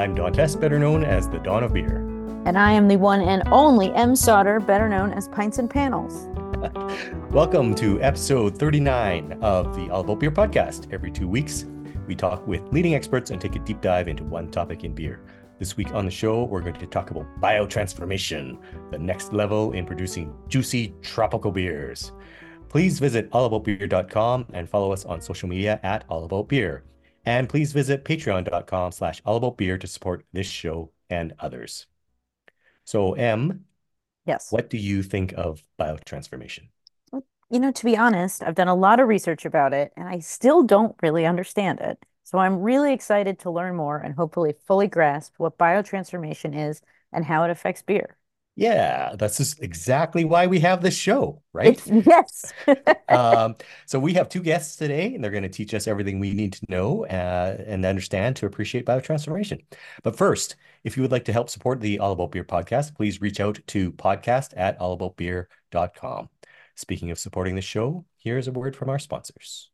I'm Don Tess, better known as the Dawn of Beer. And I am the one and only Em. Sauter, better known as Pints and Panels. Welcome to episode 39 of the All About Beer podcast. Every two weeks, we talk with leading experts and take a deep dive into one topic in beer. This week on the show, we're going to talk about biotransformation, the next level in producing juicy tropical beers. Please visit allaboutbeer.com and follow us on social media at allaboutbeer. And please visit patreon.com slash allaboutbeer to support this show and others. So, Em, Yes. what do you think of biotransformation? Well, you know, to be honest, I've done a lot of research about it and I still don't really understand it. So I'm really excited to learn more and hopefully fully grasp what biotransformation is and how it affects beer. Yeah, that's just exactly why we have this show, right? It's, yes. um, so we have two guests today, and they're going to teach us everything we need to know uh, and understand to appreciate biotransformation. But first, if you would like to help support the All About Beer podcast, please reach out to podcast at allaboutbeer.com. Speaking of supporting the show, here's a word from our sponsors.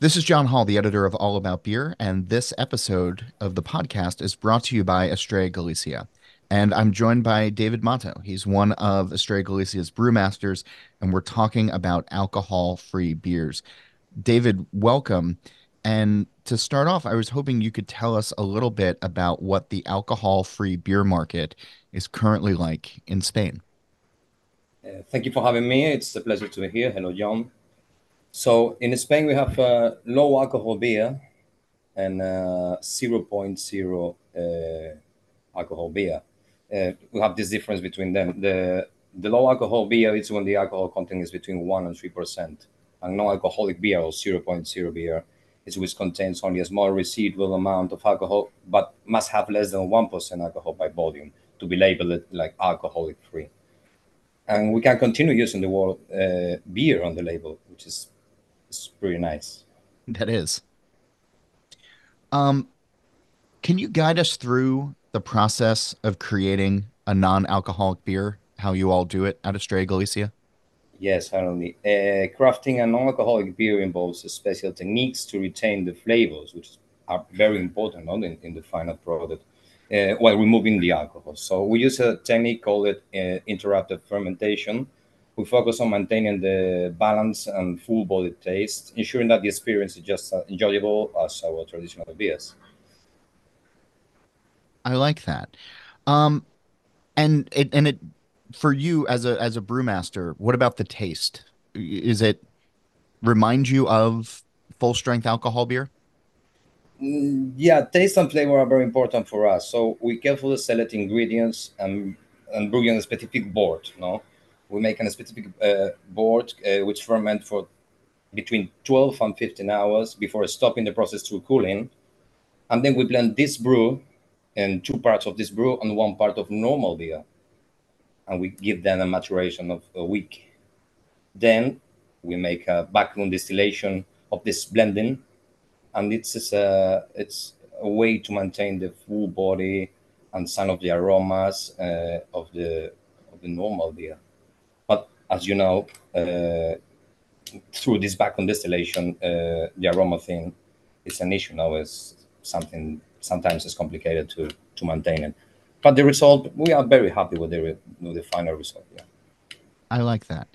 This is John Hall, the editor of All About Beer, and this episode of the podcast is brought to you by Estrella Galicia. And I'm joined by David Mato. He's one of Estrella Galicia's brewmasters, and we're talking about alcohol free beers. David, welcome. And to start off, I was hoping you could tell us a little bit about what the alcohol free beer market is currently like in Spain. Uh, thank you for having me. It's a pleasure to be here. Hello, John. So in Spain, we have uh, low alcohol beer and uh, 0.0 uh, alcohol beer. Uh, we have this difference between them. The the low alcohol beer is when the alcohol content is between one and three percent, and non-alcoholic beer or 0.0 beer is which contains only a small residual amount of alcohol, but must have less than one percent alcohol by volume to be labeled like alcoholic free. And we can continue using the word uh, beer on the label, which is, is pretty nice. That is. Um, can you guide us through the process of creating a non-alcoholic beer? How you all do it at Estrella Galicia? Yes, certainly. Uh, crafting a non-alcoholic beer involves special techniques to retain the flavors, which are very important no, in, in the final product, uh, while removing the alcohol. So we use a technique called uh, interrupted fermentation. We focus on maintaining the balance and full-bodied taste, ensuring that the experience is just as enjoyable as our traditional beers. I like that. Um, and it and it for you as a as a brewmaster, what about the taste? Is it remind you of full strength alcohol beer? Mm, yeah, taste and flavor are very important for us. So we carefully select ingredients and and brew on a specific board. No, we make a specific uh, board uh, which ferment for between 12 and 15 hours before stopping the process through cooling, and then we blend this brew and two parts of this brew and one part of normal beer, and we give them a maturation of a week. Then we make a vacuum distillation of this blending and it's just a it's a way to maintain the full body and some of the aromas uh, of the of the normal beer. But as you know, uh, through this vacuum distillation, uh, the aroma thing is an issue now. Is something sometimes it's complicated to to maintain it. But the result, we are very happy with the with the final result. Yeah. I like that.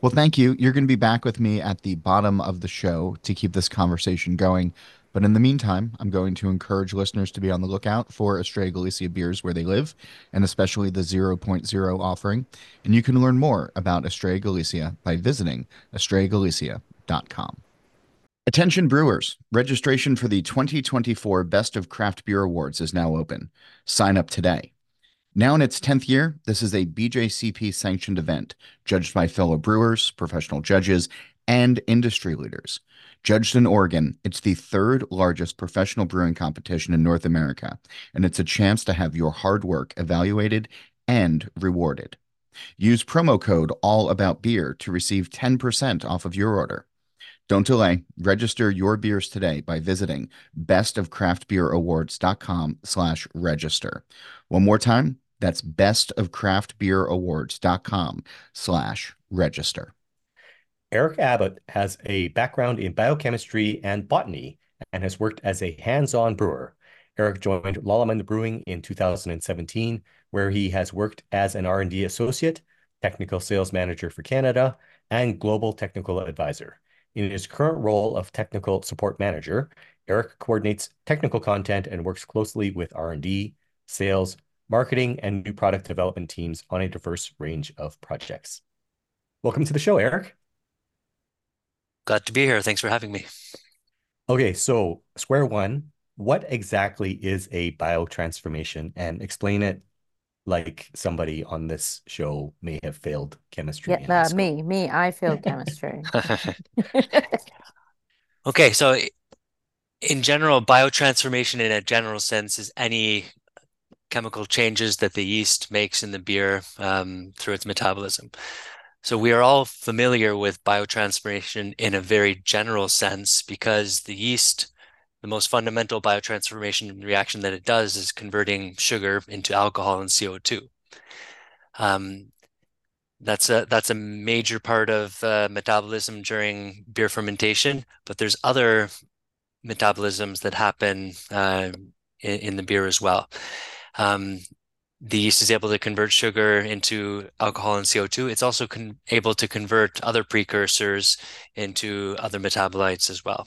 Well, thank you. You're going to be back with me at the bottom of the show to keep this conversation going. But in the meantime, I'm going to encourage listeners to be on the lookout for Estrella Galicia beers where they live, and especially the 0.0 offering. And you can learn more about Estrella Galicia by visiting estrellagalicia.com. Attention brewers, registration for the 2024 Best of Craft Beer Awards is now open. Sign up today. Now in its 10th year, this is a BJCP sanctioned event, judged by fellow brewers, professional judges, and industry leaders. Judged in Oregon, it's the third largest professional brewing competition in North America, and it's a chance to have your hard work evaluated and rewarded. Use promo code ALLABOUTBEER to receive 10% off of your order. Don't delay. Register your beers today by visiting bestofcraftbeerawards.com slash register. One more time, that's bestofcraftbeerawards.com slash register. Eric Abbott has a background in biochemistry and botany and has worked as a hands on brewer. Eric joined Lallemand Brewing in 2017, where he has worked as an R&D associate, technical sales manager for Canada, and global technical advisor. In his current role of technical support manager, Eric coordinates technical content and works closely with R&D, sales, marketing, and new product development teams on a diverse range of projects. Welcome to the show, Eric. Glad to be here. Thanks for having me. Okay, so square one, what exactly is a biotransformation and explain it like somebody on this show may have failed chemistry. Yeah, uh, me, me, I failed chemistry. okay, so in general, biotransformation in a general sense is any chemical changes that the yeast makes in the beer um, through its metabolism. So we are all familiar with biotransformation in a very general sense because the yeast, the most fundamental biotransformation reaction that it does is converting sugar into alcohol and CO2. Um, that's a that's a major part of uh, metabolism during beer fermentation, but there's other metabolisms that happen uh, in, in, the beer as well. Um, the yeast is able to convert sugar into alcohol and CO2. It's also able to convert other precursors into other metabolites as well.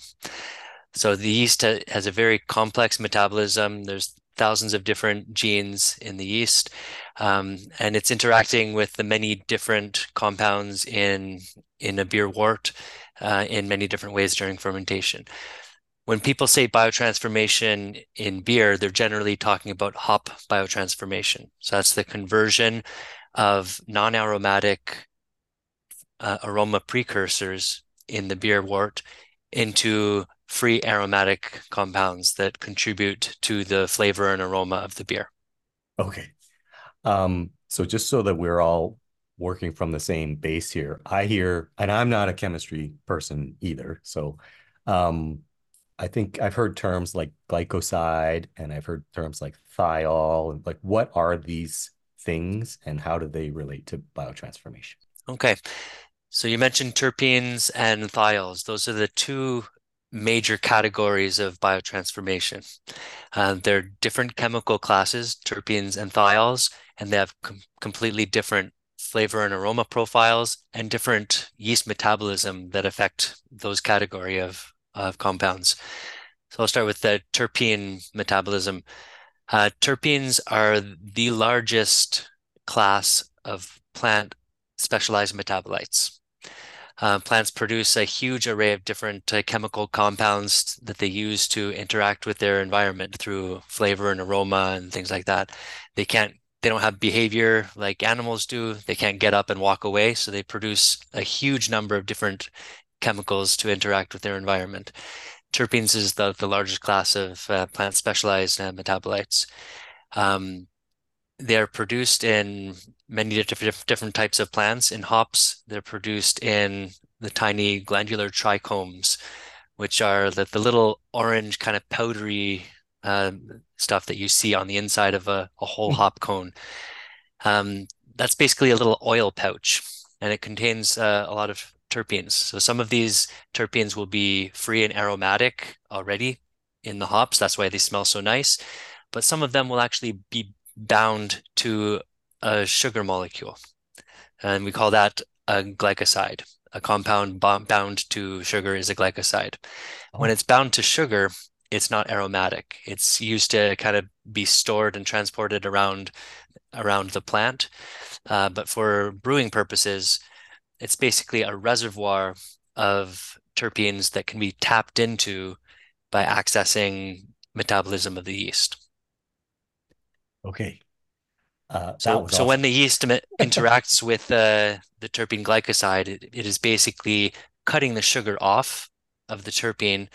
So the yeast ha has a very complex metabolism. There's thousands of different genes in the yeast, um, and it's interacting with the many different compounds in in a beer wort uh, in many different ways during fermentation when people say biotransformation in beer, they're generally talking about hop biotransformation. So that's the conversion of non aromatic uh, aroma precursors in the beer wort into free aromatic compounds that contribute to the flavor and aroma of the beer. Okay. Um, so just so that we're all working from the same base here, I hear, and I'm not a chemistry person either. So um, I think I've heard terms like glycoside and I've heard terms like thiol. Like, what are these things and how do they relate to biotransformation? Okay. So you mentioned terpenes and thiols. Those are the two major categories of biotransformation. Uh, they're different chemical classes, terpenes and thiols, and they have com completely different flavor and aroma profiles and different yeast metabolism that affect those category of of compounds. So I'll start with the terpene metabolism. Uh, terpenes are the largest class of plant specialized metabolites. Uh, plants produce a huge array of different uh, chemical compounds that they use to interact with their environment through flavor and aroma and things like that. They can't, they don't have behavior like animals do. They can't get up and walk away. So they produce a huge number of different chemicals to interact with their environment. Terpenes is the, the largest class of uh, plant specialized uh, metabolites. Um, they're produced in many different, different types of plants. In hops, they're produced in the tiny glandular trichomes, which are the, the little orange kind of powdery uh, stuff that you see on the inside of a, a whole hmm. hop cone. Um, that's basically a little oil pouch, and it contains uh, a lot of terpenes. So some of these terpenes will be free and aromatic already in the hops. That's why they smell so nice. But some of them will actually be bound to a sugar molecule. And we call that a glycoside. A compound bound to sugar is a glycoside. When it's bound to sugar, it's not aromatic. It's used to kind of be stored and transported around around the plant. Uh, but for brewing purposes, it's basically a reservoir of terpenes that can be tapped into by accessing metabolism of the yeast. Okay. Uh, so, so when the yeast interacts with uh, the terpene glycoside, it, it is basically cutting the sugar off of the terpene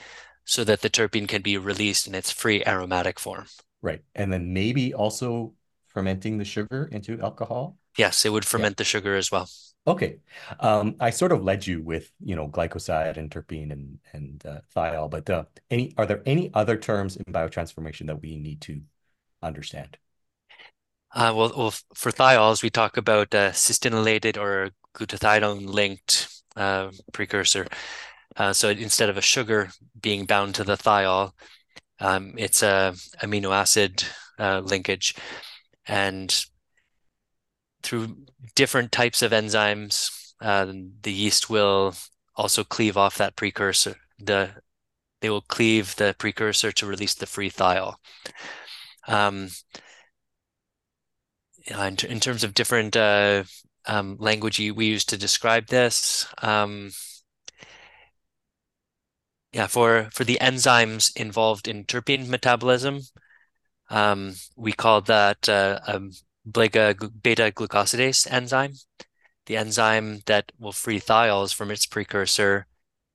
so that the terpene can be released in its free aromatic form. Right. And then maybe also fermenting the sugar into alcohol? Yes, it would ferment yeah. the sugar as well. Okay. Um, I sort of led you with, you know, glycoside and terpene and and uh, thiol, but uh, any are there any other terms in biotransformation that we need to understand? Uh, well, well, for thiols, we talk about uh, cysteinylated or glutathione linked uh, precursor. Uh, so instead of a sugar being bound to the thiol, Um, it's a amino acid uh, linkage, and through different types of enzymes, uh, the yeast will also cleave off that precursor. The they will cleave the precursor to release the free thiol. Um, in, in, terms of different uh, um, language we use to describe this, um, yeah, for for the enzymes involved in terpene metabolism, um, we call that uh, a beta glucosidase enzyme. The enzyme that will free thiols from its precursor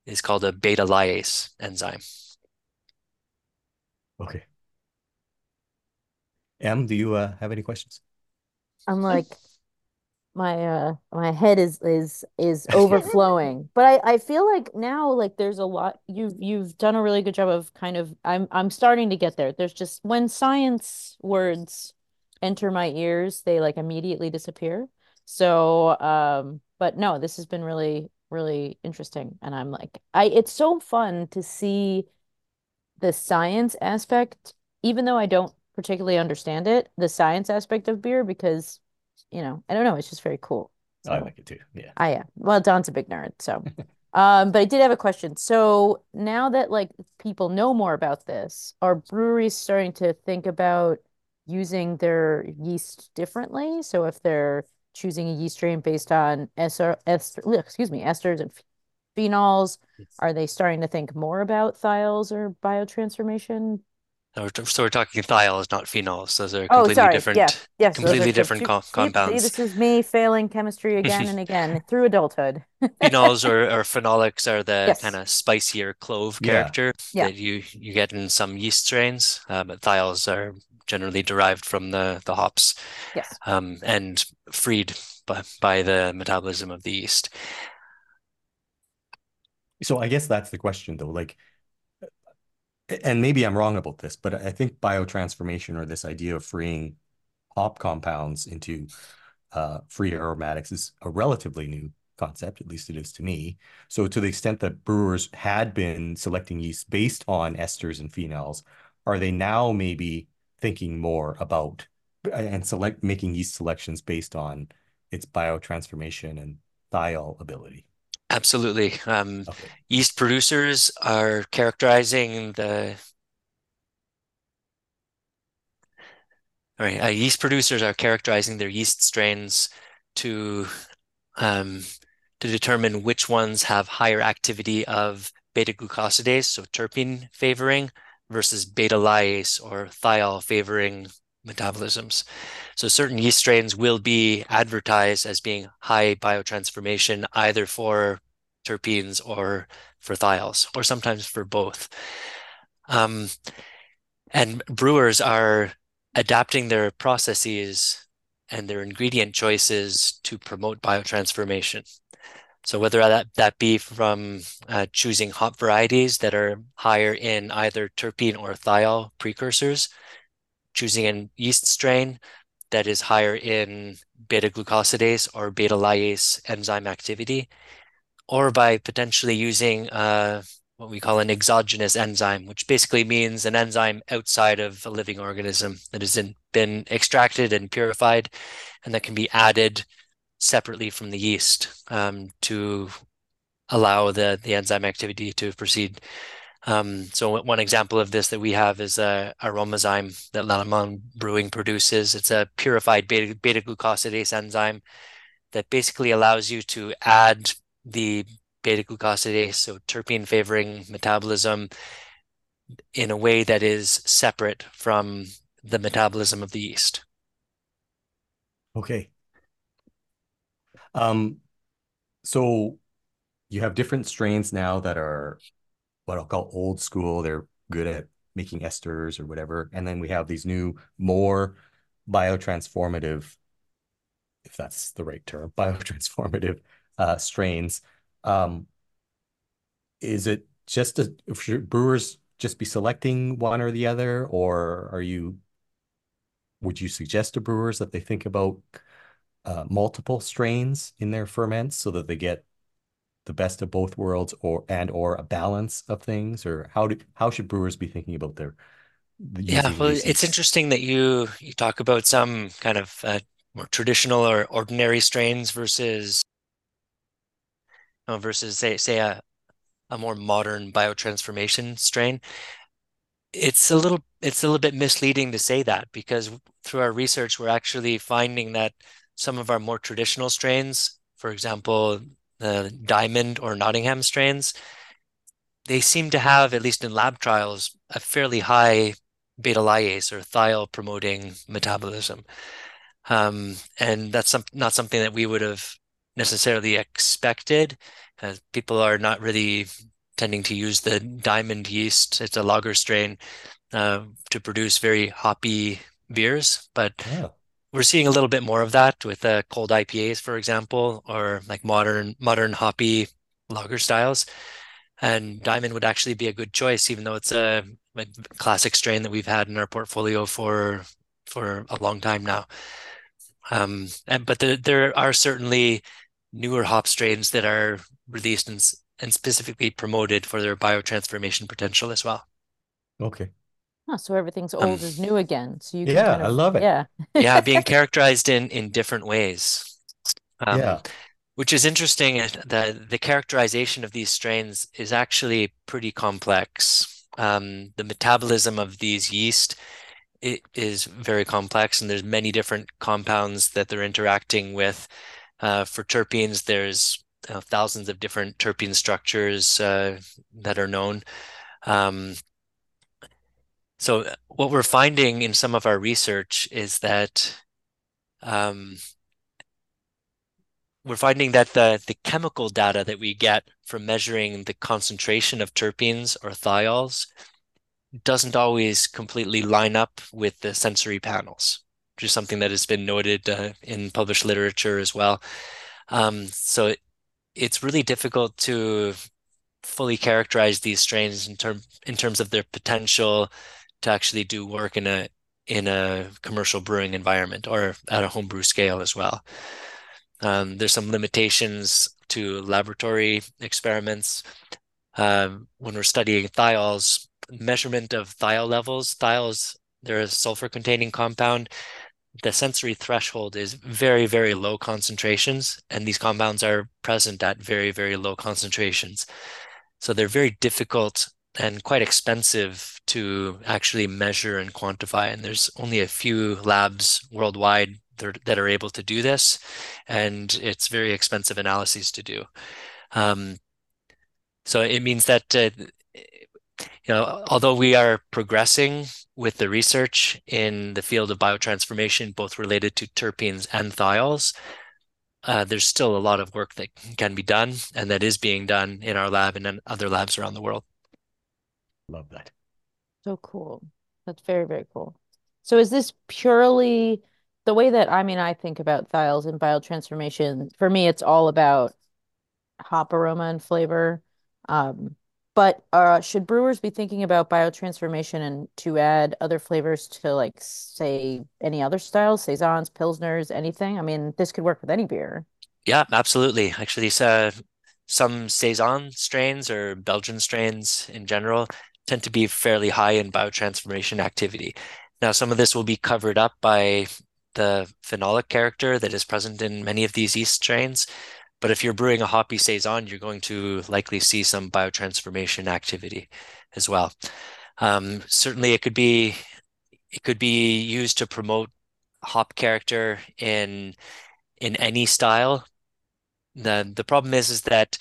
is called a beta lyase enzyme. Okay. Em, do you uh, have any questions? I'm like, my uh my head is is is overflowing. But i i feel like now like there's a lot you've you've done a really good job of kind of i'm i'm starting to get there. There's just when science words enter my ears they like immediately disappear. So um but no this has been really really interesting. And i'm like i it's so fun to see the science aspect even though i don't particularly understand it the science aspect of beer because you know, I don't know. It's just very cool. So, I like it too. Yeah. I am. Well, Don's a big nerd, so. um, but I did have a question. So now that like people know more about this, are breweries starting to think about using their yeast differently? So if they're choosing a yeast strain based on ester, ester excuse me, esters and phenols, are they starting to think more about thiols or biotransformation so we're talking thiols, not phenols. Those are completely oh, sorry. different. Yeah. Yes, completely different co compounds. See, this is me failing chemistry again and again through adulthood. phenols or, or phenolics are the yes. kind of spicier clove yeah. character yeah. that you you get in some yeast strains, uh, but thiols are generally derived from the the hops. Yes. Um, and freed by by the metabolism of the yeast. So I guess that's the question, though. Like and maybe I'm wrong about this, but I think biotransformation or this idea of freeing hop compounds into uh, free aromatics is a relatively new concept, at least it is to me. So to the extent that brewers had been selecting yeast based on esters and phenols, are they now maybe thinking more about and select making yeast selections based on its biotransformation and thiol ability? Absolutely. Um, okay. Yeast producers are characterizing the all right, uh, yeast producers are characterizing their yeast strains to um, to determine which ones have higher activity of beta glucosidase, so terpene favoring, versus beta lyase or thiol favoring metabolisms. So certain yeast strains will be advertised as being high biotransformation either for terpenes or for thiols, or sometimes for both. Um, and brewers are adapting their processes and their ingredient choices to promote biotransformation. So whether that, that be from uh, choosing hop varieties that are higher in either terpene or thiol precursors, choosing a yeast strain that is higher in beta glucosidase or beta lyase enzyme activity, or by potentially using uh, what we call an exogenous enzyme, which basically means an enzyme outside of a living organism that has been extracted and purified and that can be added separately from the yeast um, to allow the, the enzyme activity to proceed. Um, so one example of this that we have is a Aromazyme that Lallemand Brewing produces. It's a purified beta, beta glucosidase enzyme that basically allows you to add the beta glucosidase, so terpene favoring metabolism in a way that is separate from the metabolism of the yeast. Okay. Um, so you have different strains now that are what I'll call old school. They're good at making esters or whatever. And then we have these new, more biotransformative, if that's the right term, biotransformative uh, strains. Um, is it just a, should brewers just be selecting one or the other, or are you? Would you suggest to brewers that they think about uh, multiple strains in their ferments so that they get the best of both worlds or and or a balance of things or how do how should brewers be thinking about their yeah well it's interesting that you you talk about some kind of uh, more traditional or ordinary strains versus uh, versus say say a a more modern biotransformation strain it's a little it's a little bit misleading to say that because through our research we're actually finding that some of our more traditional strains for example the diamond or nottingham strains they seem to have at least in lab trials a fairly high beta lyase or thiol promoting metabolism. Um, and that's some, not something that we would have necessarily expected because people are not really tending to use the diamond yeast. It's a lager strain uh, to produce very hoppy beers, but yeah. we're seeing a little bit more of that with uh, cold IPAs, for example, or like modern modern hoppy lager styles. And diamond would actually be a good choice, even though it's a, a classic strain that we've had in our portfolio for for a long time now. Um, and but there there are certainly newer hop strains that are released and and specifically promoted for their biotransformation potential as well. Okay. Oh, so everything's old um, is new again. So you yeah, kind of, I love it. Yeah, yeah, being characterized in in different ways. Um, yeah, which is interesting. The the characterization of these strains is actually pretty complex. Um, the metabolism of these yeast it is very complex, and there's many different compounds that they're interacting with. Uh, for terpenes, there's uh, thousands of different terpene structures uh, that are known. Um, so uh, what we're finding in some of our research is that um, we're finding that the, the chemical data that we get from measuring the concentration of terpenes or thiols doesn't always completely line up with the sensory panels, is something that has been noted uh, in published literature as well. Um, so it's really difficult to fully characterize these strains in term in terms of their potential to actually do work in a in a commercial brewing environment or at a homebrew scale as well. Um, there's some limitations to laboratory experiments. Um, when we're studying thiols, measurement of thiol levels, thiols, they're a sulfur containing compound the sensory threshold is very, very low concentrations, and these compounds are present at very, very low concentrations. So they're very difficult and quite expensive to actually measure and quantify. And there's only a few labs worldwide that are able to do this, and it's very expensive analyses to do. Um, so it means that uh, you know, although we are progressing with the research in the field of biotransformation, both related to terpenes and thiols, uh, there's still a lot of work that can be done and that is being done in our lab and in other labs around the world. Love that. So cool. That's very, very cool. So is this purely the way that I mean I think about thiols and biotransformation, for me it's all about hop aroma and flavor. Um, but uh, should brewers be thinking about biotransformation and to add other flavors to like say any other styles, saisons, pilsners, anything? I mean, this could work with any beer. Yeah, absolutely. Actually, some saison strains or Belgian strains in general tend to be fairly high in biotransformation activity. Now, some of this will be covered up by the phenolic character that is present in many of these yeast strains. But if you're brewing a hoppy saison, you're going to likely see some biotransformation activity as well. Um, certainly, it could be it could be used to promote hop character in in any style. the The problem is is that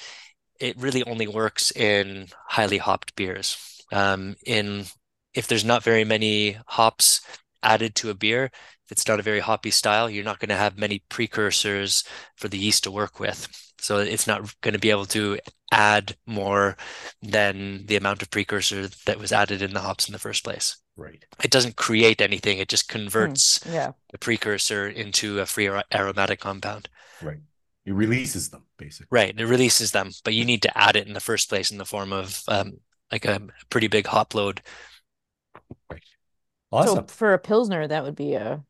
it really only works in highly hopped beers. Um, in if there's not very many hops added to a beer, it's not a very hoppy style, you're not going to have many precursors for the yeast to work with. So it's not going to be able to add more than the amount of precursor that was added in the hops in the first place. Right. It doesn't create anything. It just converts mm, yeah. the precursor into a free aromatic compound. Right. It releases them basically. Right. It releases them, but you need to add it in the first place in the form of um, like a pretty big hop load. Right. Awesome. So for a pilsner, that would be a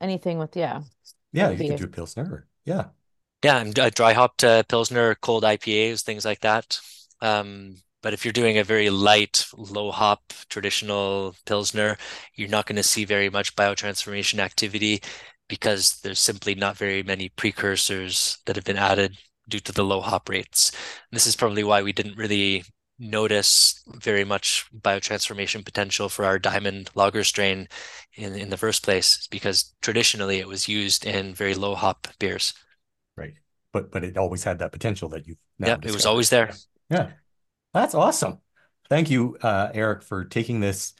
anything with yeah. Yeah, you could do a pilsner. Yeah. Yeah, and uh, dry hopped uh, Pilsner, cold IPAs, things like that. Um, but if you're doing a very light, low hop traditional Pilsner, you're not going to see very much biotransformation activity because there's simply not very many precursors that have been added due to the low hop rates. And this is probably why we didn't really notice very much biotransformation potential for our diamond lager strain in, in the first place, because traditionally it was used in very low hop beers. Right. But but it always had that potential that you've Yeah, it was always there. Yeah. That's awesome. Thank you, uh, Eric, for taking this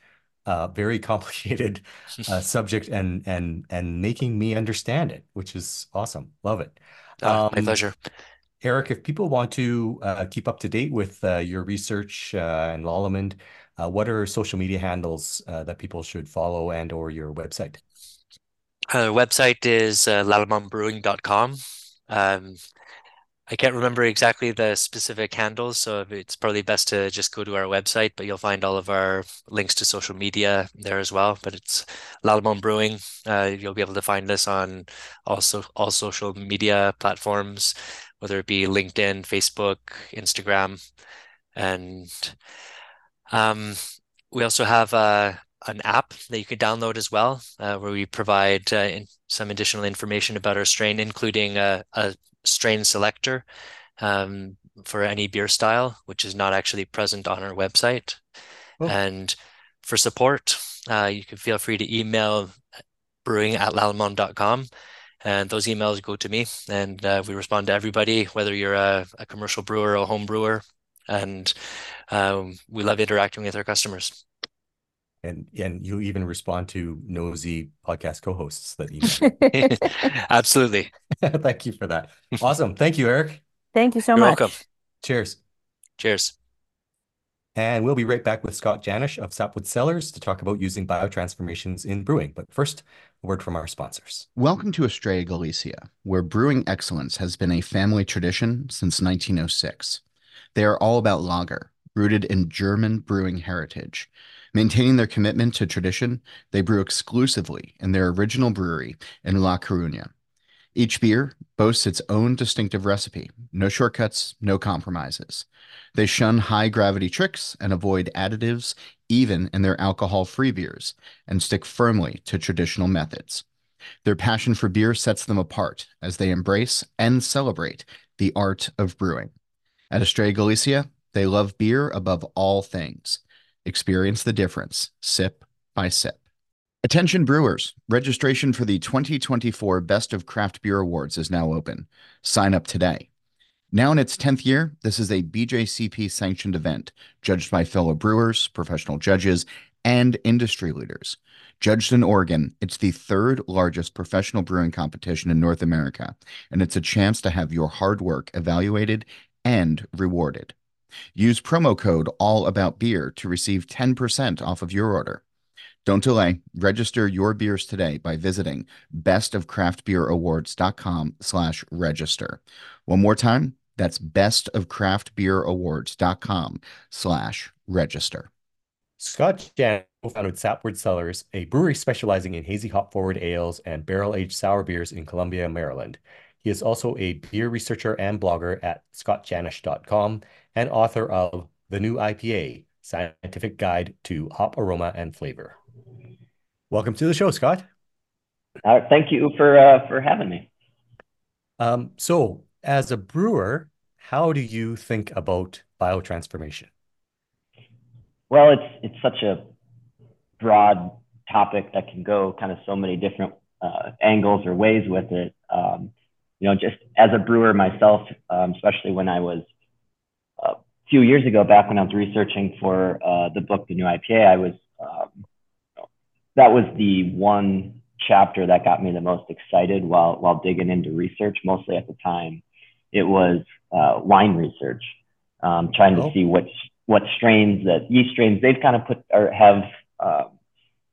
uh, very complicated uh, subject and and and making me understand it, which is awesome. Love it. Ah, my Um, pleasure. Eric, if people want to uh, keep up to date with uh, your research uh, and Lallemand, uh, what are social media handles uh, that people should follow and or your website? Our website is uh, lallemandbrewing.com. Um, I can't remember exactly the specific handles, so it's probably best to just go to our website, but you'll find all of our links to social media there as well. But it's Lallemand Brewing. Uh, you'll be able to find us on also all social media platforms, whether it be LinkedIn, Facebook, Instagram, and um, we also have uh, an app that you can download as well, uh, where we provide uh, in some additional information about our strain, including a, a strain selector um, for any beer style, which is not actually present on our website. Oh. And for support, uh, you can feel free to email brewing at lallemand.com. And those emails go to me, and uh, we respond to everybody, whether you're a, a commercial brewer or a home brewer. And um, we love interacting with our customers. And and you even respond to nosy podcast co-hosts that email. Absolutely. Thank you for that. Awesome. Thank you, Eric. Thank you so You're much. welcome. Cheers. Cheers. And we'll be right back with Scott Janish of Sapwood Cellars to talk about using biotransformations in brewing. But first, a word from our sponsors. Welcome to Estrella Galicia, where brewing excellence has been a family tradition since 1906. They are all about lager, rooted in German brewing heritage. Maintaining their commitment to tradition, they brew exclusively in their original brewery in La Coruña. Each beer boasts its own distinctive recipe. No shortcuts, no compromises. They shun high gravity tricks and avoid additives even in their alcohol free beers and stick firmly to traditional methods. Their passion for beer sets them apart as they embrace and celebrate the art of brewing. At Estrella Galicia, they love beer above all things. Experience the difference, sip by sip. Attention brewers, registration for the 2024 Best of Craft Beer Awards is now open. Sign up today. Now in its 10th year, this is a BJCP sanctioned event judged by fellow brewers, professional judges, and industry leaders. Judged in Oregon, it's the third largest professional brewing competition in North America, and it's a chance to have your hard work evaluated and rewarded. Use promo code ALLABOUTBEER to receive 10% off of your order. Don't delay. Register your beers today by visiting bestofcraftbeerawards.com slash register. One more time, that's bestofcraftbeerawards.com slash register. Scott Jan co-founded Sapwood Cellars, a brewery specializing in hazy hop forward ales and barrel-aged sour beers in Columbia, Maryland. He is also a beer researcher and blogger at scottjanish.com and author of The New IPA, Scientific Guide to Hop Aroma and Flavor. Welcome to the show, Scott. Uh, thank you for uh, for having me. Um, so, as a brewer, how do you think about biotransformation? Well, it's it's such a broad topic that can go kind of so many different uh, angles or ways with it. Um, you know, just as a brewer myself, um, especially when I was uh, a few years ago, back when I was researching for uh, the book, The New IPA, I was um, that was the one chapter that got me the most excited while while digging into research. Mostly at the time, it was uh, wine research, um, trying to Oh. see which what strains that yeast strains they've kind of put or have uh,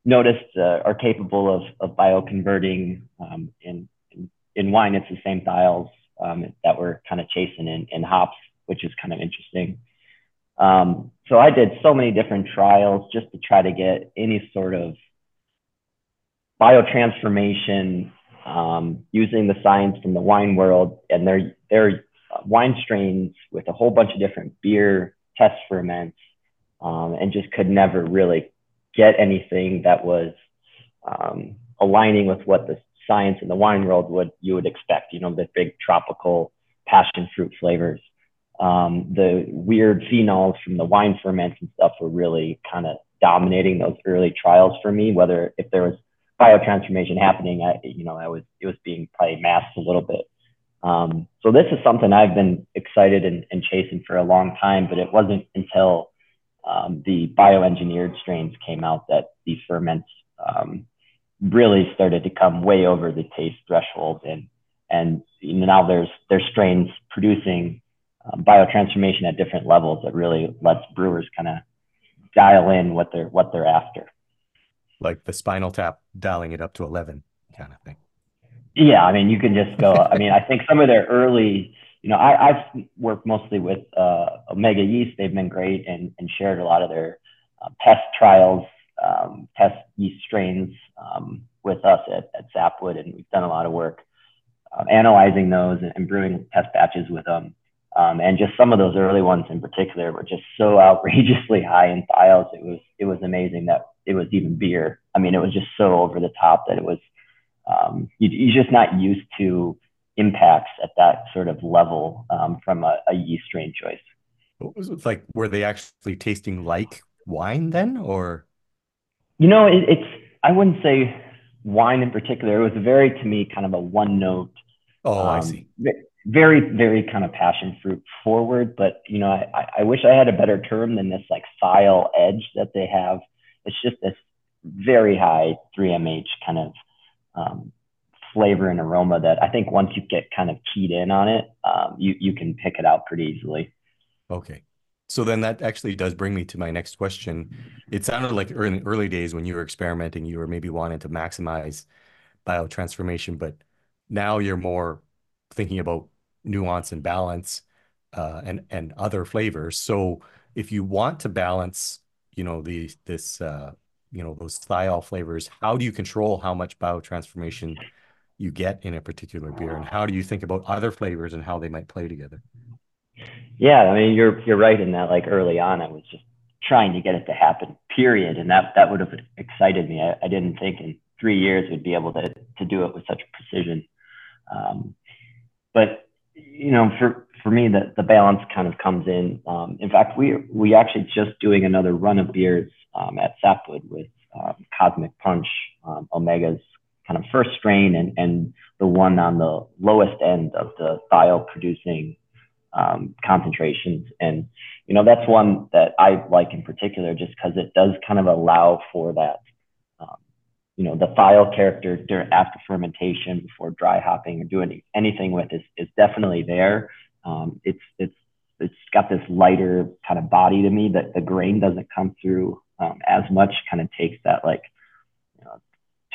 noticed uh, are capable of of bioconverting um, in, in in wine. It's the same thiols um, that we're kind of chasing in in hops, which is kind of interesting. Um, so I did so many different trials just to try to get any sort of biotransformation um, using the science from the wine world and their their wine strains with a whole bunch of different beer test ferments, um, and just could never really get anything that was um, aligning with what the science in the wine world would you would expect. You know, the big tropical passion fruit flavors. Um, the weird phenols from the wine ferments and stuff were really kind of dominating those early trials for me. Whether if there was biotransformation happening, I you know I was it was being probably masked a little bit. Um, so this is something I've been excited and, and, chasing for a long time, but it wasn't until um, the bioengineered strains came out that these ferments um, really started to come way over the taste threshold, and and now there's there's strains producing um, biotransformation at different levels that really lets brewers kind of dial in what they're what they're after. Like the spinal tap dialing it up to eleven kind of thing. Yeah, I mean, you can just go. I mean, I think some of their early, you know, I, I've worked mostly with uh, Omega Yeast. They've been great and, and shared a lot of their uh, test trials, um, test yeast strains um, with us at, at Sapwood, and we've done a lot of work uh, analyzing those and, and, brewing test batches with them. Um, and just some of those early ones in particular were just so outrageously high in thiols. It was it was amazing that it was even beer. I mean, it was just so over the top that it was um, you, you're just not used to impacts at that sort of level um, from a, a, yeast strain choice. What was it like? Were they actually tasting like wine then, or? You know, it, it's I wouldn't say wine in particular. It was very to me kind of a one note. Oh, um, I see. Very, very kind of passion fruit forward, but you know, I, I wish I had a better term than this like file edge that they have. It's just this very high 3MH kind of um, flavor and aroma that I think once you get kind of keyed in on it, um, you you can pick it out pretty easily. Okay. So then that actually does bring me to my next question. It sounded like in the early days when you were experimenting, you were maybe wanting to maximize biotransformation, but now you're more thinking about nuance and balance uh, and and other flavors. So if you want to balance, you know, the this uh, you know those thiol flavors how do you control how much biotransformation you get in a particular beer? And how do you think about other flavors and how they might play together? Yeah i mean you're you're right in that like early on i was just trying to get it to happen period. And that that would have excited me. I, I didn't think in three years we'd be able to to do it with such precision. Um, but you know for for me the, the balance kind of comes in um, in fact we we actually just doing another run of beers um, at Sapwood with um, Cosmic Punch, um, Omega's kind of first strain, and, and the one on the lowest end of the thiol producing um, concentrations. And, you know, that's one that I like in particular just because it does kind of allow for that, you know, the thiol character during, after fermentation, before dry hopping or doing anything with is, is definitely there. Um, it's, it's, it's got this lighter kind of body to me that the grain doesn't come through um, as much kind of takes that like you know,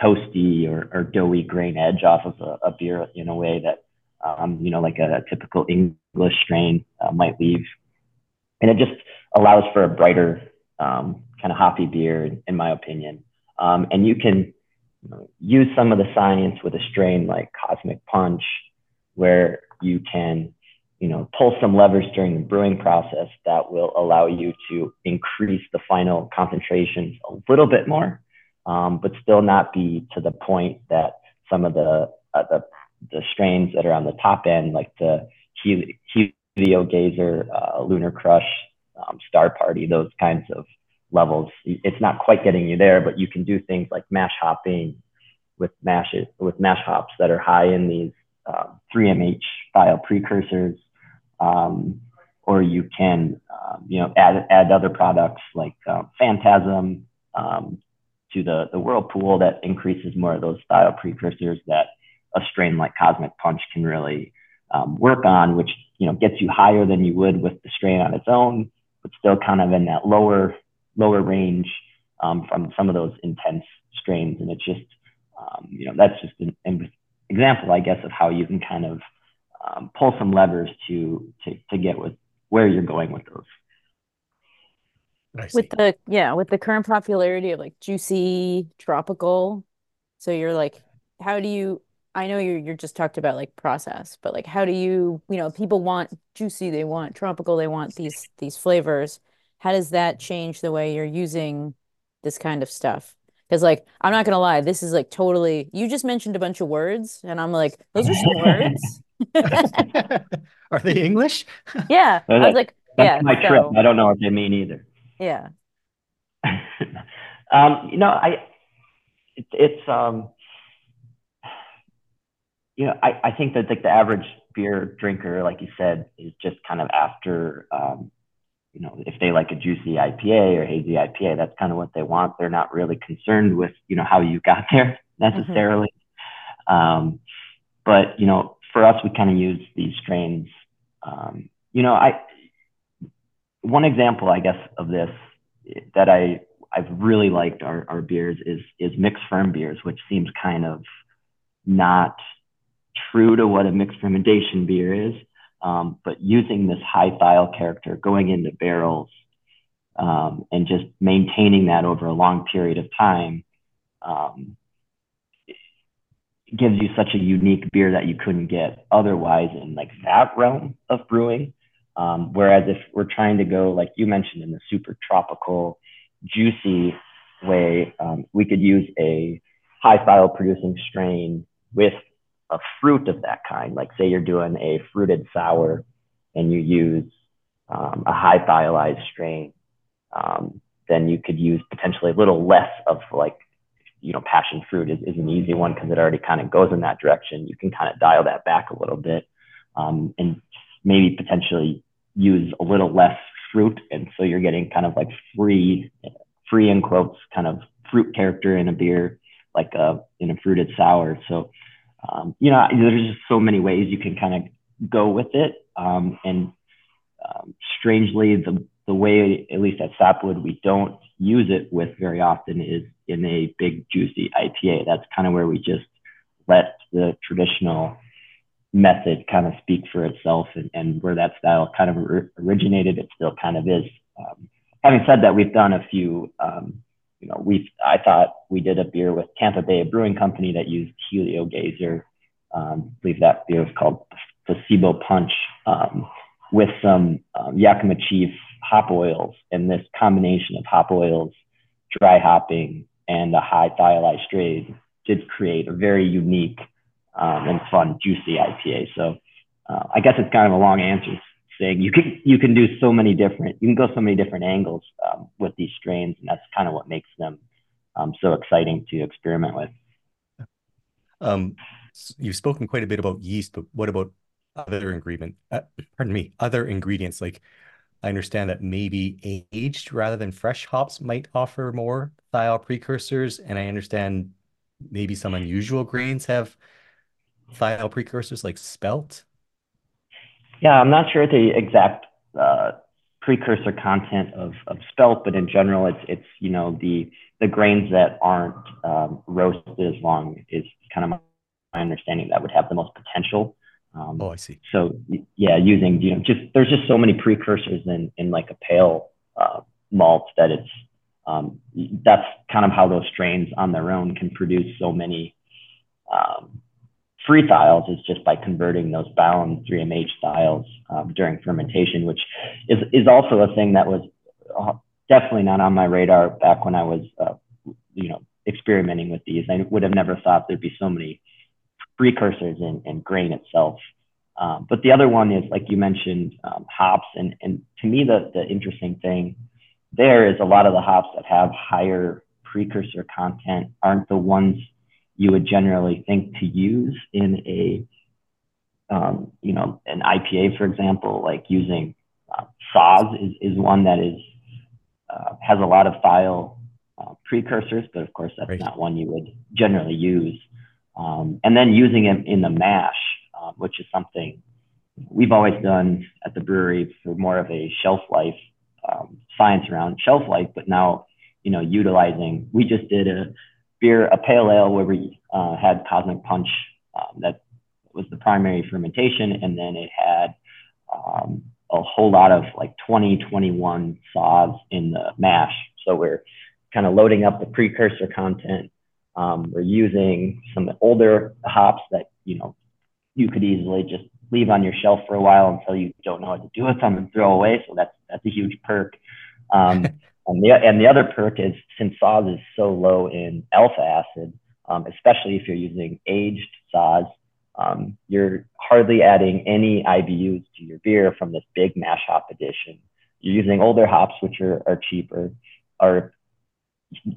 toasty or, or doughy grain edge off of a, a beer in a way that um, you know like a, a typical English strain uh, might leave, and it just allows for a brighter um, kind of hoppy beer, in my opinion. Um, and you can you know, use some of the science with a strain like Cosmic Punch, where you can you know, pull some levers during the brewing process that will allow you to increase the final concentrations a little bit more, um, but still not be to the point that some of the, uh, the, the strains that are on the top end, like the Helio Gazer, uh, Lunar Crush, um, Star Party, those kinds of levels. It's not quite getting you there, but you can do things like mash hopping with mash with mash hops that are high in these uh, 3MH thiol precursors um, or you can, um, you know, add, add other products like uh, Phantasm um, to the, the whirlpool that increases more of those thiol precursors that a strain like Cosmic Punch can really um, work on, which, you know, gets you higher than you would with the strain on its own, but still kind of in that lower, lower range um, from some of those intense strains. And it's just, um, you know, that's just an, an example, I guess, of how you can kind of um, pull some levers to, to to get with where you're going with those. With the yeah, with the current popularity of like juicy tropical, so you're like, how do you? I know you you're just talked about like process, but like how do you, you know, people want juicy, they want tropical, they want these these flavors. How does that change the way you're using this kind of stuff? Because like I'm not gonna lie, this is like totally you just mentioned a bunch of words and I'm like, those are some words. Are they English? Yeah. I was like, That's yeah. my trip. I don't know what they mean either. yeah. um, you know, I it, it's um, you know, I, I think that like the average beer drinker, like you said, is just kind of after um, you know, if they like a juicy IPA or hazy IPA, that's kind of what they want. They're not really concerned with, you know, how you got there necessarily. Um, but you know, for us, we kind of use these strains. Um, you know, I one example, I guess, of this that I I've really liked our, our beers is is mixed ferm beers, which seems kind of not true to what a mixed fermentation beer is. Um, but using this high thiol character going into barrels um, and just maintaining that over a long period of time um, gives you such a unique beer that you couldn't get otherwise in like that realm of brewing. Um, whereas if we're trying to go, like you mentioned, in the super tropical, juicy way, um, we could use a high thiol producing strain with a fruit of that kind. Like say you're doing a fruited sour and you use um, a high thiolized strain, um, then you could use potentially a little less of like, you know, passion fruit is, is an easy one because it already kind of goes in that direction. You can kind of dial that back a little bit um, and maybe potentially use a little less fruit. And so you're getting kind of like free, free in quotes, kind of fruit character in a beer, like a, uh, in a fruited sour. So um, you know, there's just so many ways you can kind of go with it. Um, and um, strangely, the the way, at least at Sapwood, we don't use it with very often is in a big juicy IPA. That's kind of where we just let the traditional method kind of speak for itself and, and where that style kind of originated, it still kind of is. Um, having said that, we've done a few um, you know, we I thought we did a beer with Tampa Bay Brewing Company that used Helio Gazer. Um, I believe that beer was called Placebo Punch um, with some um, Yakima Chief hop oils, and this combination of hop oils, dry hopping, and a high thiolized strain did create a very unique um, and fun, juicy IPA. So uh, I guess it's kind of a long answer you can you can do so many different you can go so many different angles um, with these strains, and that's kind of what makes them um, so exciting to experiment with. Um, you've spoken quite a bit about yeast, but what about other ingredient? Uh, pardon me, other ingredients like. I understand that maybe aged rather than fresh hops might offer more thiol precursors, and I understand maybe some unusual grains have thiol precursors like spelt. Yeah, I'm not sure the exact uh, precursor content of, of spelt, but in general, it's it's you know the the grains that aren't um, roasted as long is kind of my understanding that would have the most potential. Um, oh, I see. So yeah, using you know just there's just so many precursors in in like a pale uh, malt that it's um, that's kind of how those strains on their own can produce so many um, free thiols is just by converting those bound 3MH thiols um, during fermentation, which is, is also a thing that was uh, definitely not on my radar back when I was, uh, you know, experimenting with these. I would have never thought there'd be so many precursors in, in grain itself. Um, but the other one is, like you mentioned, um, hops. And, and to me, the, the interesting thing there is a lot of the hops that have higher precursor content aren't the ones you would generally think to use in a, um, you know, an IPA, for example, like using uh, is, is one that is uh, has a lot of thiol uh, precursors, but of course that's right. not one you would generally use. Um, and then using it in the mash, um, which is something we've always done at the brewery for more of a shelf life um, science around shelf life, but now you know utilizing. We just did a beer, a pale ale where we uh, had Cosmic Punch um, that was the primary fermentation, and then it had um, a whole lot of like 2021 Saaz in the mash. So we're kind of loading up the precursor content. Um, we're using some older hops that you know, you could easily just leave on your shelf for a while until you don't know what to do with them and throw away. So that's that's a huge perk. Um, and the and the other perk is since Saaz is so low in alpha acid, um, especially if you're using aged Saaz, um, you're hardly adding any IBUs to your beer from this big mash hop addition. You're using older hops, which are, are cheaper, are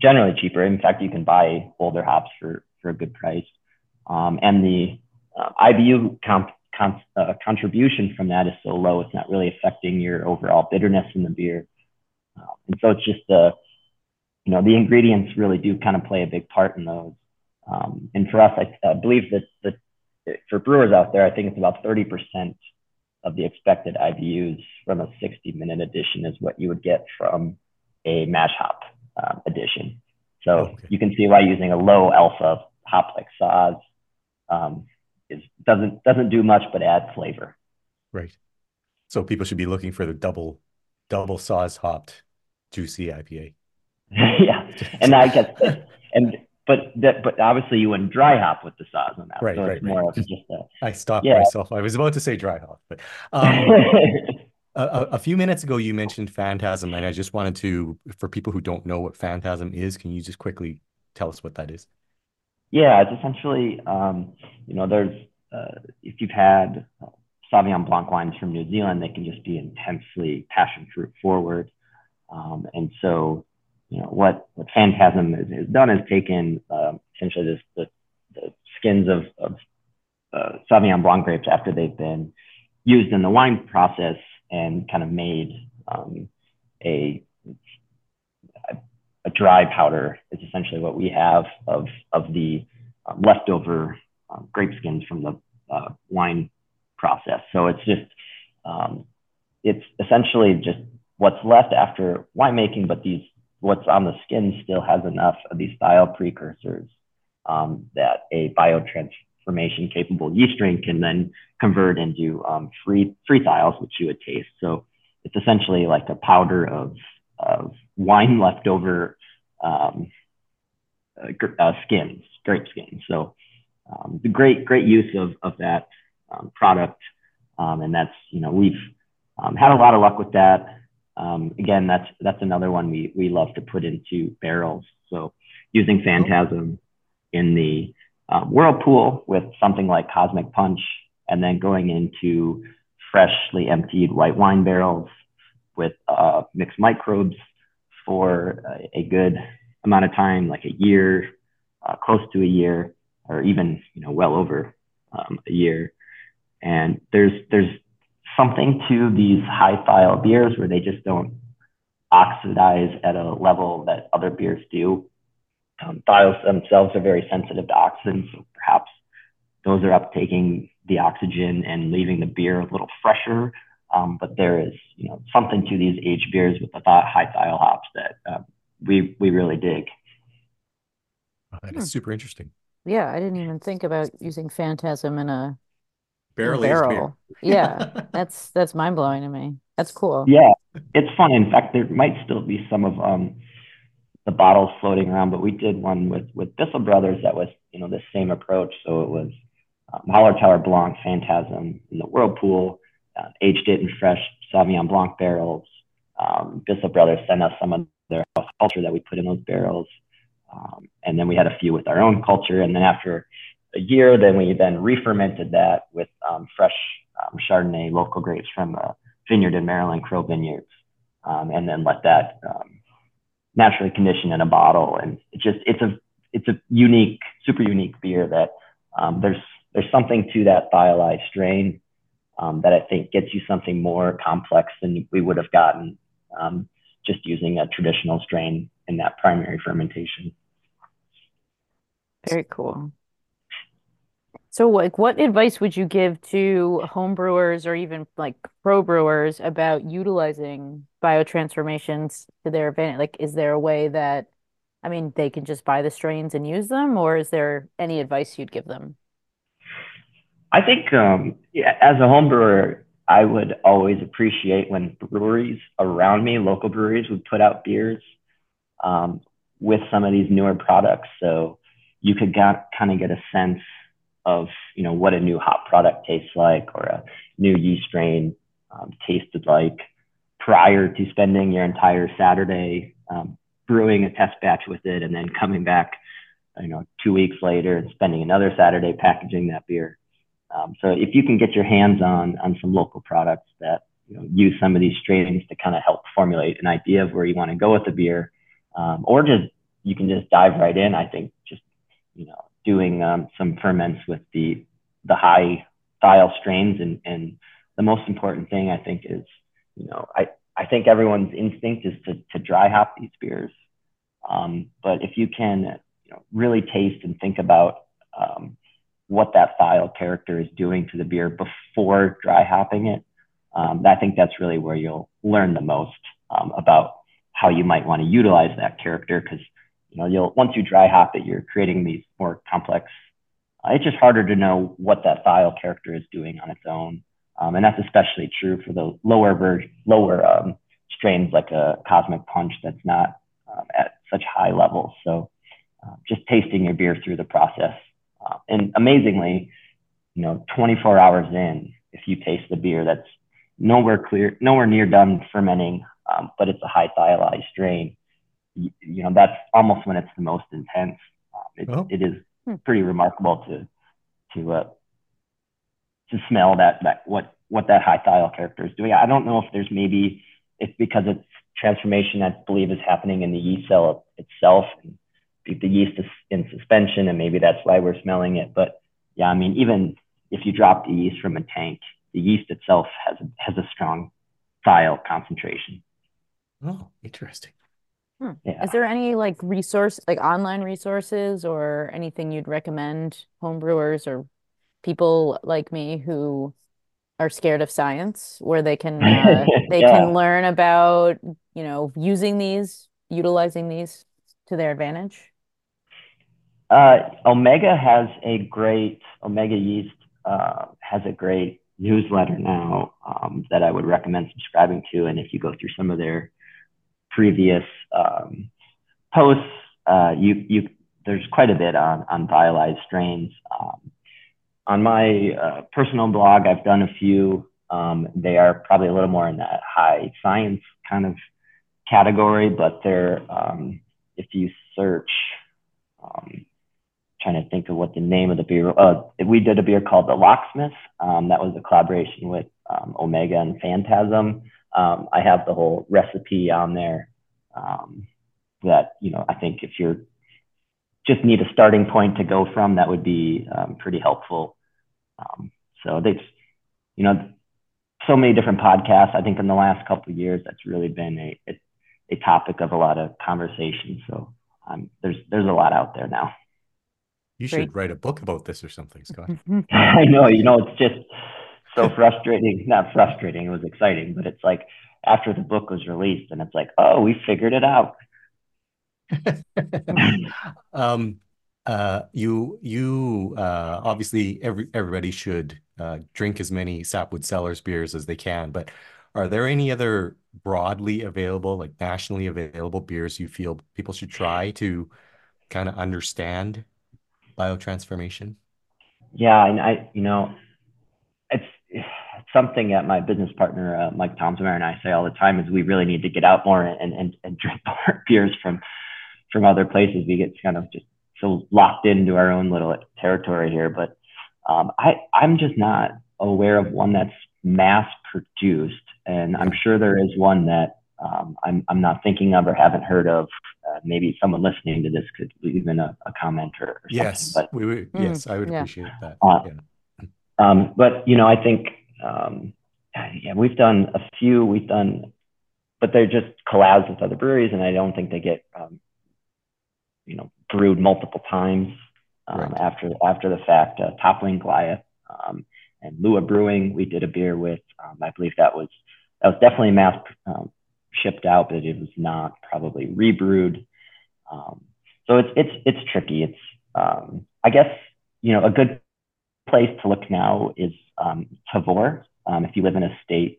generally cheaper. In fact, you can buy older hops for, for a good price. Um, and the uh, IBU comp, comp, uh, contribution from that is so low, it's not really affecting your overall bitterness in the beer. Uh, and so it's just the, you know, the ingredients really do kind of play a big part in those. Um, and for us, I, I believe that the for brewers out there, I think it's about 30% of the expected IBUs from a 60 minute edition is what you would get from a mash hop um, edition. So okay. you can see why using a low alpha hop like Saaz um, is doesn't doesn't do much but add flavor. Right. So people should be looking for the double double Saaz hopped juicy IPA. yeah, and I guess and but that, but obviously you wouldn't dry hop with the Saaz on that. Right, so right, it's more right. of just a. I stopped Yeah. myself. I was about to say dry hop, but um, a, a few minutes ago you mentioned phantasm, and I just wanted to, for people who don't know what phantasm is, can you just quickly tell us what that is? Yeah, it's essentially, um, you know, there's uh, if you've had Sauvignon Blanc wines from New Zealand, they can just be intensely passion fruit forward, um, and so you know what what Phantasm has, done is taken um, essentially this the, the skins of, of uh, Sauvignon Blanc grapes after they've been used in the wine process and kind of made um, a a dry powder is essentially what we have of of the um, leftover um, grape skins from the uh, wine process. So it's just um, it's essentially just what's left after winemaking, but these what's on the skin still has enough of these thiol precursors um, that a biotransformation capable yeast strain can then convert into um, free free thiols, which you would taste. So it's essentially like a powder of of wine leftover um, uh, uh, skins, grape skins. So um, the great great use of of that um, product, um, and that's you know we've um, had a lot of luck with that. Um, again, that's that's another one we we love to put into barrels. So using Phantasm in the um, whirlpool with something like Cosmic Punch, and then going into freshly emptied white wine barrels with uh, mixed microbes for a, good amount of time, like a year, uh, close to a year, or even you know well over um, a year. And there's there's something to these high thiol beers where they just don't oxidize at a level that other beers do. Um, thiols themselves are very sensitive to oxygen, so perhaps those are uptaking the oxygen and leaving the beer a little fresher. Um, but there is, you know, something to these aged beers with the th- high thiol hops that uh, we we really dig. That is super interesting. Yeah, I didn't even think about using Phantasm in a, in a Barrel beer. Yeah, that's that's mind blowing to me. That's cool. Yeah, it's fun. In fact, there might still be some of um, the bottles floating around, but we did one with with Bissell Brothers that was, you know, the same approach. So it was um, Tower Blanc Phantasm in the whirlpool, uh, aged it in fresh Sauvignon Blanc barrels. Um, Bissell Brothers sent us some of their culture that we put in those barrels, um, and then we had a few with our own culture. And then after a year, then we then re-fermented that with um, fresh um, Chardonnay local grapes from a vineyard in Maryland, Crow Vineyards, um, and then let that um, naturally condition in a bottle. And it just it's a it's a unique, super unique beer that um, there's there's something to that thiolized strain um, that I think gets you something more complex than we would have gotten just using a traditional strain in that primary fermentation. Very cool. So, like, what advice would you give to home brewers or even like pro brewers about utilizing biotransformations to their advantage? Like, is there a way that, I mean, they can just buy the strains and use them, or is there any advice you'd give them? I think um, as a home brewer, I would always appreciate when breweries around me, local breweries, would put out beers um, with some of these newer products. So you could got, kind of get a sense of you know what a new hop product tastes like or a new yeast strain um, tasted like prior to spending your entire Saturday um, brewing a test batch with it and then coming back you know two weeks later and spending another Saturday packaging that beer. Um, so if you can get your hands on on some local products that you know, use some of these strains to kind of help formulate an idea of where you want to go with the beer, um, or just you can just dive right in. I think just you know doing um, some ferments with the the high thiol strains. And and the most important thing I think is you know I I think everyone's instinct is to to dry hop these beers, um, but if you can you know really taste and think about um, what that thiol character is doing to the beer before dry hopping it, um, I think that's really where you'll learn the most um, about how you might want to utilize that character because you know you'll once you dry hop it, you're creating these more complex. Uh, it's just harder to know what that thiol character is doing on its own, um, and that's especially true for the lower version, lower um, strains like a cosmic punch that's not um, at such high levels. So uh, just tasting your beer through the process, uh, and amazingly, you know, 24 hours in, if you taste the beer that's nowhere clear, nowhere near done fermenting, um, but it's a high thiolized strain. You, you, know, that's almost when it's the most intense. Um, it, oh. it is hmm. pretty remarkable to to uh, to smell that that what what that high thiol character is doing. I don't know if there's maybe it's because it's transformation I believe is happening in the yeast cell itself. And the yeast is in suspension, and maybe that's why we're smelling it. But yeah, I mean, even if you drop the yeast from a tank, the yeast itself has has a strong thiol concentration. Oh, interesting. Hmm. Yeah. Is there any like resource, like online resources, or anything you'd recommend homebrewers or people like me who are scared of science, where they can uh, they yeah. can learn about you know using these, utilizing these to their advantage? Uh, Omega has a great Omega Yeast uh, has a great newsletter now um, that I would recommend subscribing to. And if you go through some of their previous um, posts, uh, you you there's quite a bit on on thiolized strains. Um, on my uh, personal blog, I've done a few. Um, they are probably a little more in that high science kind of category, but they're um, if you search um, trying to think of what the name of the beer. Uh, we did a beer called the Locksmith. Um, that was a collaboration with Omega and Phantasm. Um, I have the whole recipe on there. Um, that you know, I think if you're just need a starting point to go from, that would be um, pretty helpful. Um, so they've, you know, so many different podcasts. I think in the last couple of years, that's really been a, a, a topic of a lot of conversation. So there's there's a lot out there now. You Great. should write a book about this or something, Scott. I know. You know, it's just so frustrating. Not frustrating. It was exciting, but it's like after the book was released, and it's like, oh, we figured it out. um, uh, you you uh, obviously every everybody should uh, drink as many Sapwood Cellars beers as they can, but are there any other broadly available, like nationally available beers you feel people should try to kind of understand biotransformation? Yeah, and I, you know, something that my business partner uh, Mike Tonsmeire and I say all the time is we really need to get out more and and, and drink more beers from from other places. We get kind of just so locked into our own little territory here, but um, I I'm just not aware of one that's mass produced, and I'm sure there is one that um, I'm I'm not thinking of or haven't heard of uh, maybe someone listening to this could leave in a, a comment or, or yes, but we would, mm, yes, I would yeah. appreciate that. Uh, yeah. um, but you know, I think um, yeah, we've done a few. We've done, but they're just collabs with other breweries, and I don't think they get um, you know brewed multiple times um, right. after after the fact. Uh, Toppling Goliath um, and Lua Brewing, we did a beer with. Um, I believe that was that was definitely mass um, shipped out, but it was not probably rebrewed. Um, so it's it's it's tricky. It's um, I guess you know a good place to look now is um, Tavour. Um, if you live in a state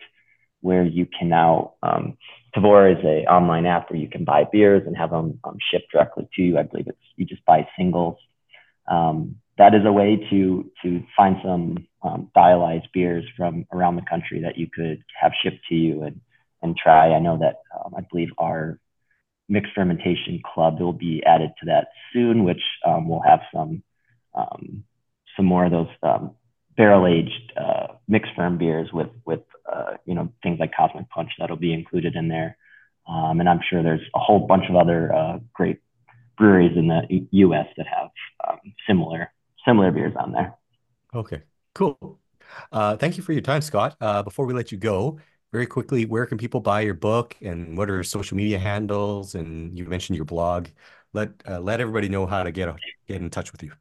where you can now um, Tavour is an online app where you can buy beers and have them um, shipped directly to you. I believe it's you just buy singles. Um, that is a way to to find some um, thiolized beers from around the country that you could have shipped to you and and try. I know that I believe our mixed fermentation club will be added to that soon, which will have some um, some more of those um, barrel aged uh, mixed ferm beers with with uh, you know things like Cosmic Punch that'll be included in there. Um, and I'm sure there's a whole bunch of other uh, great breweries in the U.S. that have um, similar similar beers on there. Okay, cool. Uh, thank you for your time, Scott. Uh, before we let you go, very quickly, where can people buy your book, and what are social media handles? And you mentioned your blog. Let uh, let everybody know how to get get in touch with you.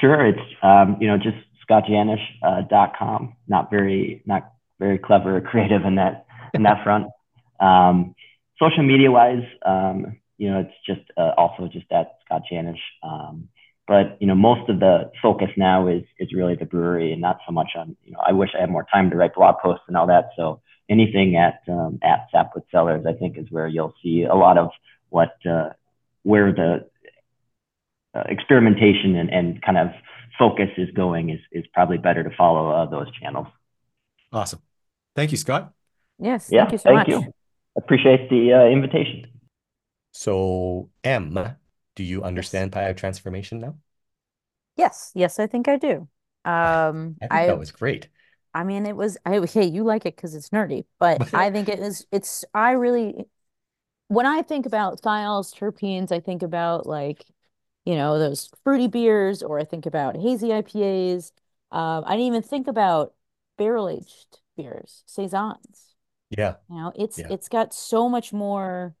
Sure, it's um, you know just scottjanish.com. Uh, not very not very clever or creative in that in that front. Um, social media wise, um, you know, it's just uh, also just at Scott Janish. Um, but you know, most of the focus now is is really the brewery and not so much on. You know, I wish I had more time to write blog posts and all that. So anything at um, at Sapwood Cellars, I think, is where you'll see a lot of what uh, where the uh, experimentation and, and kind of focus is going is is probably better to follow uh, those channels. Awesome. Thank you, Scott. Yes. Yeah, thank you so thank much. You. Appreciate the uh, invitation. So, Em, do you understand yes. transformation now? Yes. Yes, I think I do. Um, I think I, that was great. I mean, it was. I, hey, you like it because it's nerdy, but I think it is. It's. I really, when I think about thiols, terpenes, I think about like you know, those fruity beers, or I think about hazy IPAs. Um, I didn't even think about barrel aged beers, saisons. Yeah. You know, it's yeah. it's got so much more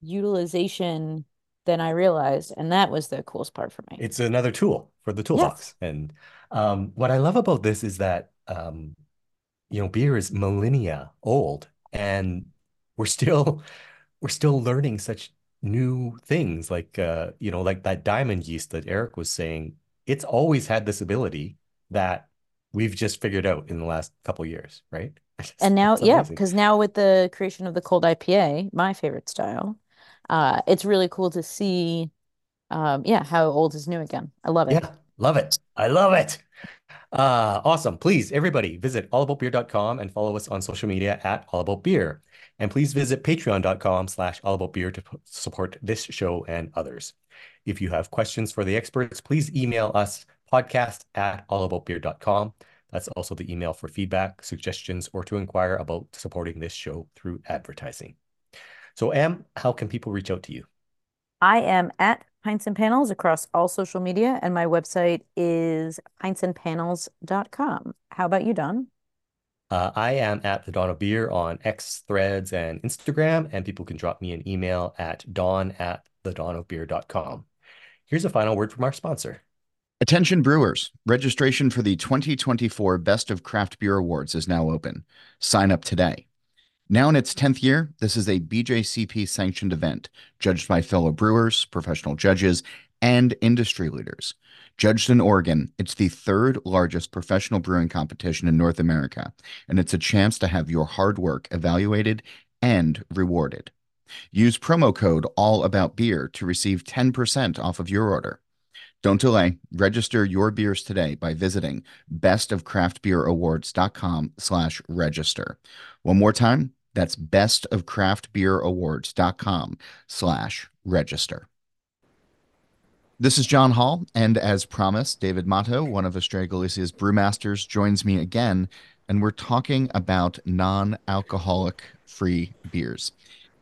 utilization than I realized, and that was the coolest part for me. It's another tool for the toolbox. Yes. And um, what I love about this is that um, you know, beer is millennia old, and we're still we're still learning such new things like uh you know like that diamond yeast that Eric was saying it's always had this ability that we've just figured out in the last couple years right? Just, and now yeah because now with the creation of the cold IPA my favorite style uh it's really cool to see um yeah how old is new again. I love it. Yeah love it. I love it. Uh awesome. Please everybody visit allaboutbeer.com and follow us on social media at allaboutbeer and please visit patreon.com slash allaboutbeer to support this show and others. If you have questions for the experts, please email us podcast at allaboutbeer.com. That's also the email for feedback, suggestions, or to inquire about supporting this show through advertising. So, Em, how can people reach out to you? I am at Pints and Panels across all social media, and my website is pintsandpanels.com. How about you, Dawn? Uh, I am at the Dawn of Beer on X Threads and Instagram, and people can drop me an email at dawn at thedawnofbeer.com. Here's a final word from our sponsor. Attention brewers, registration for the 2024 Best of Craft Beer Awards is now open. Sign up today. Now in its 10th year, this is a BJCP sanctioned event, judged by fellow brewers, professional judges, and industry leaders. Judged in Oregon, it's the third largest professional brewing competition in North America, and it's a chance to have your hard work evaluated and rewarded. Use promo code All About Beer to receive 10% off of your order. Don't delay. Register your beers today by visiting bestofcraftbeerawards.com slash register. One more time, that's bestofcraftbeerawards.com slash register. This is John Holl, and as promised, David Mato, one of Estrella Galicia's brewmasters, joins me again, and we're talking about non-alcoholic free beers.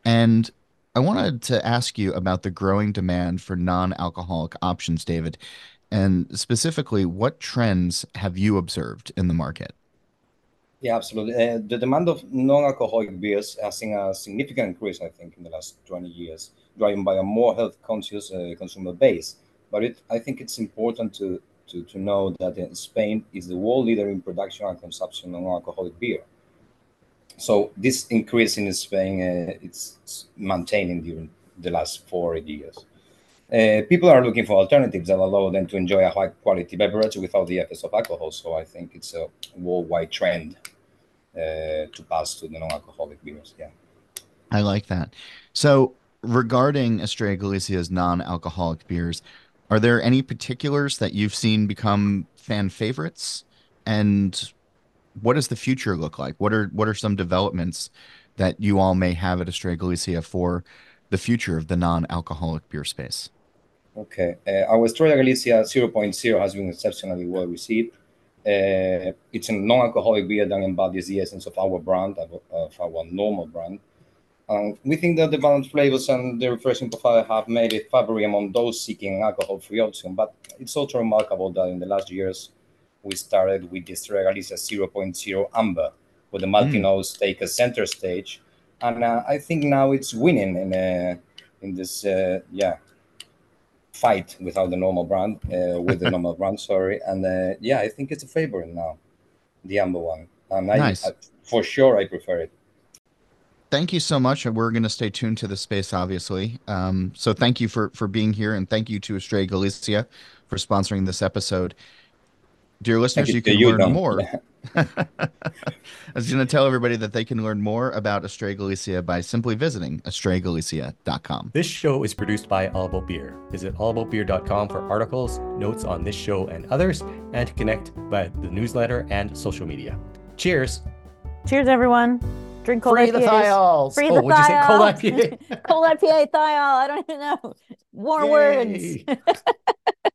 And I wanted to ask you about the growing demand for non-alcoholic options, David, and specifically, what trends have you observed in the market? Yeah, absolutely. Uh, the demand of non-alcoholic beers has seen a significant increase, I think, in the last 20 years, driven by a more health-conscious uh, consumer base. But it, I think it's important to, to, to know that Spain is the world leader in production and consumption of alcoholic beer. So this increase in Spain, uh, it's maintaining during the last four years. Uh, people are looking for alternatives that allow them to enjoy a high quality beverage without the effects of alcohol. So I think it's a worldwide trend uh, to pass to the non-alcoholic beers. Yeah, I like that. So regarding Estrella Galicia's non-alcoholic beers, Are there any particulars that you've seen become fan favorites? And what does the future look like? What are what are some developments that you all may have at Estrella Galicia for the future of the non-alcoholic beer space? Okay, uh, our Estrella Galicia 0.0 has been exceptionally well received. Uh, it's a non-alcoholic beer that embodies the essence of our brand, of, of our normal brand. Um, we think that the balanced flavors and the refreshing profile have made it favorite among those seeking alcohol-free option. But it's also remarkable that in the last years, we started with the Estrella Galicia 0.0 Amber, where the multi notes take a center stage, and uh, I think now it's winning in uh, in this uh, yeah fight without the normal brand uh, with the normal brand. Sorry, and uh, yeah, I think it's a favorite now, the Amber one, and I, Nice. I for sure I prefer it. Thank you so much. and We're going to stay tuned to the space, obviously. Um, so thank you for for being here, and thank you to Estrella Galicia for sponsoring this episode. Dear listeners, you you can you, learn Dawn. more. I was going to tell everybody that they can learn more about Estrella Galicia by simply visiting estrellagalicia.com. This show is produced by All About Beer. Visit allaboutbeer.com for articles, notes on this show and others, and connect by the newsletter and social media. Cheers! Cheers, everyone. Drink cold Free the IPAs. thiols! Free oh, the what'd you say? Cold. IPA? cold IPA thiol. I don't even know. More Yay. words.